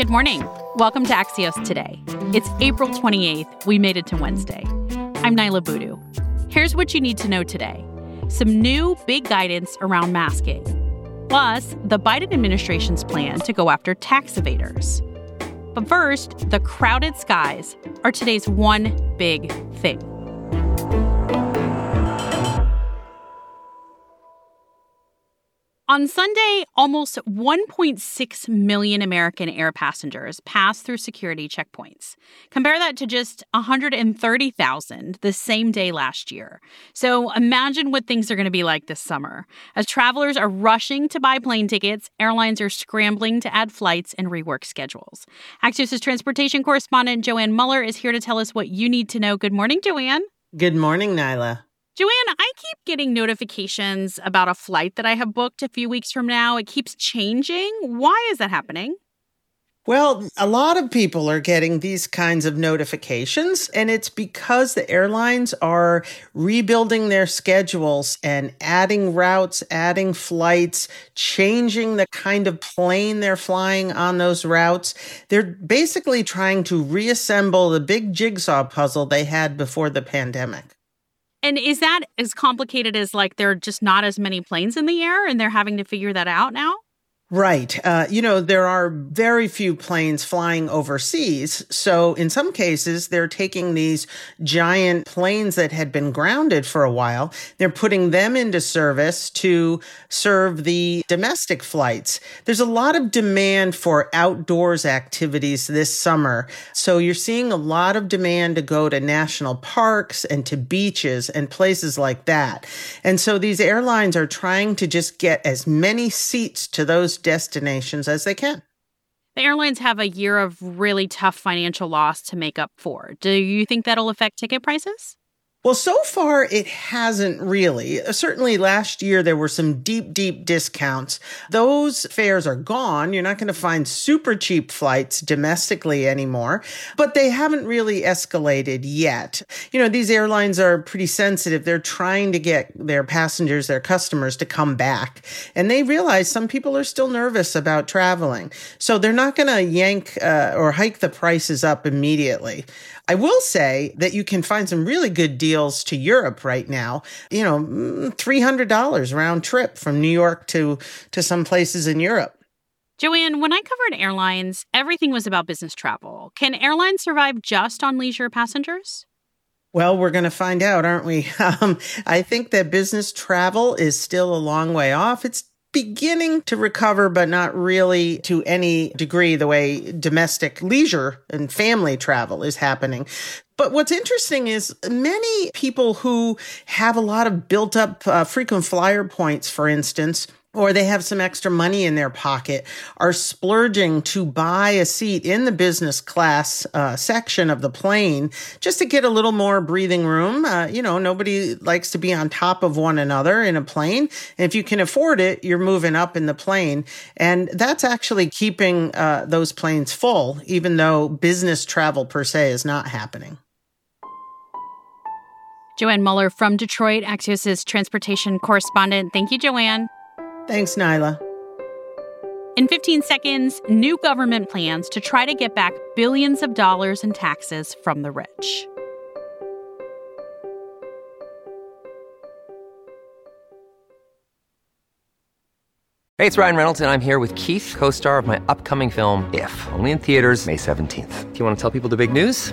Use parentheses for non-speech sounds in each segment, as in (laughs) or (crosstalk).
Good morning. Welcome to Axios Today. It's April 28th. We made it to Wednesday. I'm Niala Boodhoo. Here's what you need to know today some new big guidance around masking, plus the Biden administration's plan to go after tax evaders. But first, the crowded skies are today's one big thing. On Sunday, almost 1.6 million American air passengers passed through security checkpoints. Compare that to just 130,000 the same day last year. So imagine what things are going to be like this summer. As travelers are rushing to buy plane tickets, airlines are scrambling to add flights and rework schedules. Axios' transportation correspondent Joann Muller is here to tell us what you need to know. Good morning, Joann. Good morning, Niala. Joann, I keep getting notifications about a flight that I have booked a few weeks from now. It keeps changing. Why is that happening? Well, a lot of people are getting these kinds of notifications, and it's because the airlines are rebuilding their schedules and adding routes, adding flights, changing the kind of plane they're flying on those routes. They're basically trying to reassemble the big jigsaw puzzle they had before the pandemic. And is that as complicated as like there are just not as many planes in the air and they're having to figure that out now? Right. Uh, you know, there are very few planes flying overseas. So in some cases, they're taking these giant planes that had been grounded for a while. They're putting them into service to serve the domestic flights. There's a lot of demand for outdoors activities this summer. So you're seeing a lot of demand to go to national parks and to beaches and places like that. And so these airlines are trying to just get as many seats to those destinations as they can. The airlines have a year of really tough financial loss to make up for. Do you think that'll affect ticket prices? Well, so far it hasn't really. Certainly last year there were some deep, deep discounts. Those fares are gone. You're not going to find super cheap flights domestically anymore, but they haven't really escalated yet. You know, these airlines are pretty sensitive. They're trying to get their passengers, their customers to come back. And they realize some people are still nervous about traveling. So they're not going to yank uh, or hike the prices up immediately. I will say that you can find some really good deals to Europe right now. You know, $300 round trip from New York to, to some places in Europe. Joann, when I covered airlines, everything was about business travel. Can airlines survive just on leisure passengers? Well, we're going to find out, aren't we? (laughs) Um, I think that business travel is still a long way off. It's beginning to recover, but not really to any degree the way domestic leisure and family travel is happening. But what's interesting is many people who have a lot of built up uh, frequent flyer points, for instance, or they have some extra money in their pocket, are splurging to buy a seat in the business class uh, section of the plane just to get a little more breathing room. Uh, you know, nobody likes to be on top of one another in a plane. And if you can afford it, you're moving up in the plane. And that's actually keeping uh, those planes full, even though business travel per se is not happening. Joann Muller from Detroit, Axios' transportation correspondent. Thank you, Joann. Thanks, Niala. In 15 seconds, new government plans to try to get back billions of dollars in taxes from the rich. Hey, it's Ryan Reynolds, and I'm here with Keith, co star of my upcoming film, If, only in theaters, May 17th. Do you want to tell people the big news?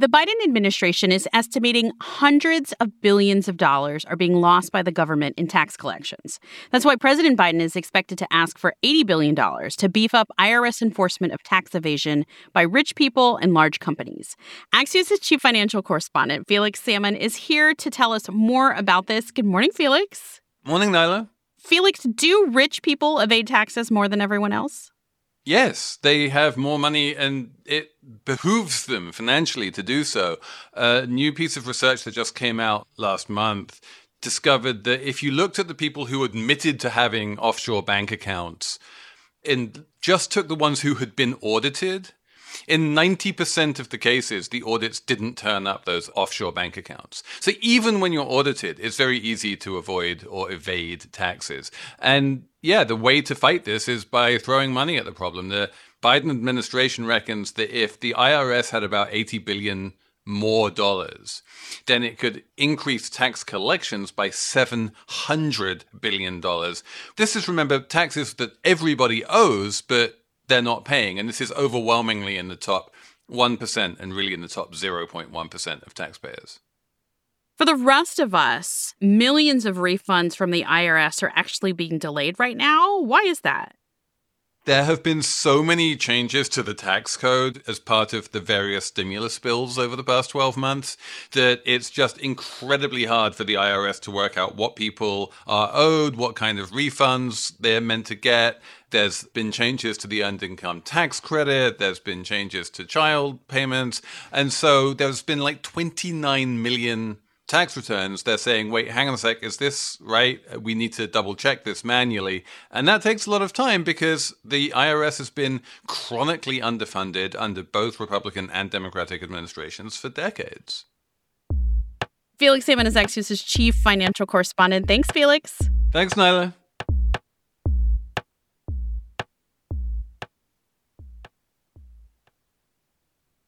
The Biden administration is estimating hundreds of billions of dollars are being lost by the government in tax collections. That's why President Biden is expected to ask for $80 billion to beef up IRS enforcement of tax evasion by rich people and large companies. Axios' chief financial correspondent, Felix Salmon, is here to tell us more about this. Good morning, Felix. Morning, Niala. Felix, do rich people evade taxes more than everyone else? Yes, they have more money and it behooves them financially to do so. A new piece of research that just came out last month discovered that if you looked at the people who admitted to having offshore bank accounts and just took the ones who had been audited, in 90% of the cases, the audits didn't turn up those offshore bank accounts. So even when you're audited, it's very easy to avoid or evade taxes. And yeah, the way to fight this is by throwing money at the problem. The Biden administration reckons that if the IRS had about 80 billion more dollars, then it could increase tax collections by $700 billion. This is, remember, taxes that everybody owes, but they're not paying. And this is overwhelmingly in the top 1% and really in the top 0.1% of taxpayers. For the rest of us, millions of refunds from the IRS are actually being delayed right now. Why is that? There have been so many changes to the tax code as part of the various stimulus bills over the past 12 months that it's just incredibly hard for the IRS to work out what people are owed, what kind of refunds they're meant to get. There's been changes to the earned income tax credit. There's been changes to child payments. And so there's been like 29 million tax returns, they're saying, wait, hang on a sec, is this right? We need to double check this manually. And that takes a lot of time because the IRS has been chronically underfunded under both Republican and Democratic administrations for decades. Felix Salmon is Axios' chief financial correspondent. Thanks, Felix. Thanks, Niala.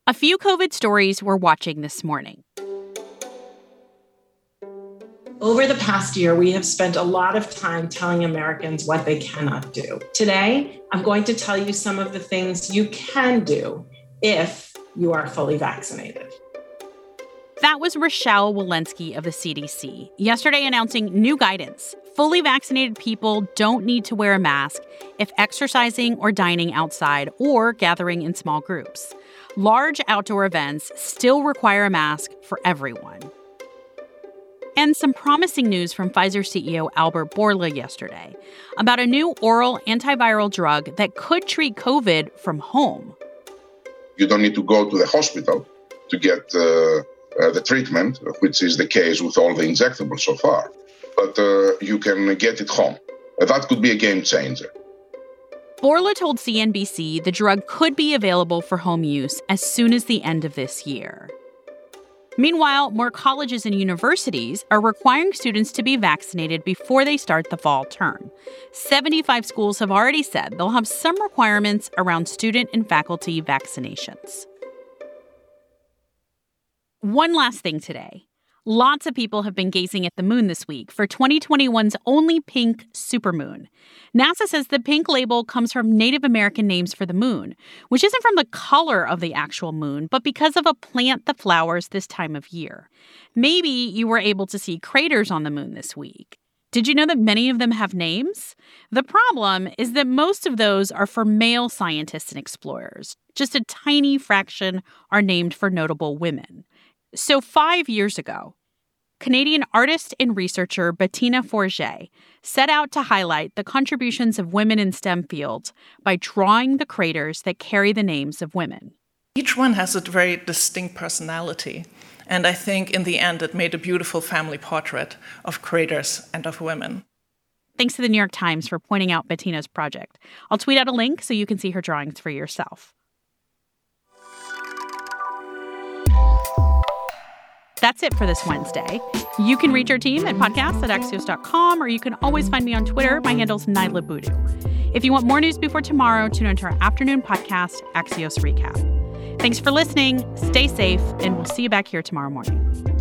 A few COVID stories we're watching this morning. Over the past year, we have spent a lot of time telling Americans what they cannot do. Today, I'm going to tell you some of the things you can do if you are fully vaccinated. That was Rochelle Walensky of the CDC yesterday announcing new guidance. Fully vaccinated people don't need to wear a mask if exercising or dining outside or gathering in small groups. Large outdoor events still require a mask for everyone. And some promising news from Pfizer CEO Albert Bourla yesterday about a new oral antiviral drug that could treat COVID from home. You don't need to go to the hospital to get uh, uh, the treatment, which is the case with all the injectables so far, but uh, you can get it home. That could be a game changer. Bourla told CNBC the drug could be available for home use as soon as the end of this year. Meanwhile, more colleges and universities are requiring students to be vaccinated before they start the fall term. 75 schools have already said they'll have some requirements around student and faculty vaccinations. One last thing today. Lots of people have been gazing at the moon this week for 2021's only pink supermoon. NASA says the pink label comes from Native American names for the moon, which isn't from the color of the actual moon, but because of a plant that flowers this time of year. Maybe you were able to see craters on the moon this week. Did you know that many of them have names? The problem is that most of those are for male scientists and explorers. Just a tiny fraction are named for notable women. So, five years ago, Canadian artist and researcher Bettina Forget set out to highlight the contributions of women in STEM fields by drawing the craters that carry the names of women. Each one has a very distinct personality. And I think in the end, it made a beautiful family portrait of craters and of women. Thanks to the New York Times for pointing out Bettina's project. I'll tweet out a link so you can see her drawings for yourself. That's it for this Wednesday. You can reach our team at podcasts at axios.com, or you can always find me on Twitter. My handle's Niala Boodhoo. If you want more news before tomorrow, tune into our afternoon podcast, Axios Recap. Thanks for listening. Stay safe, and we'll see you back here tomorrow morning.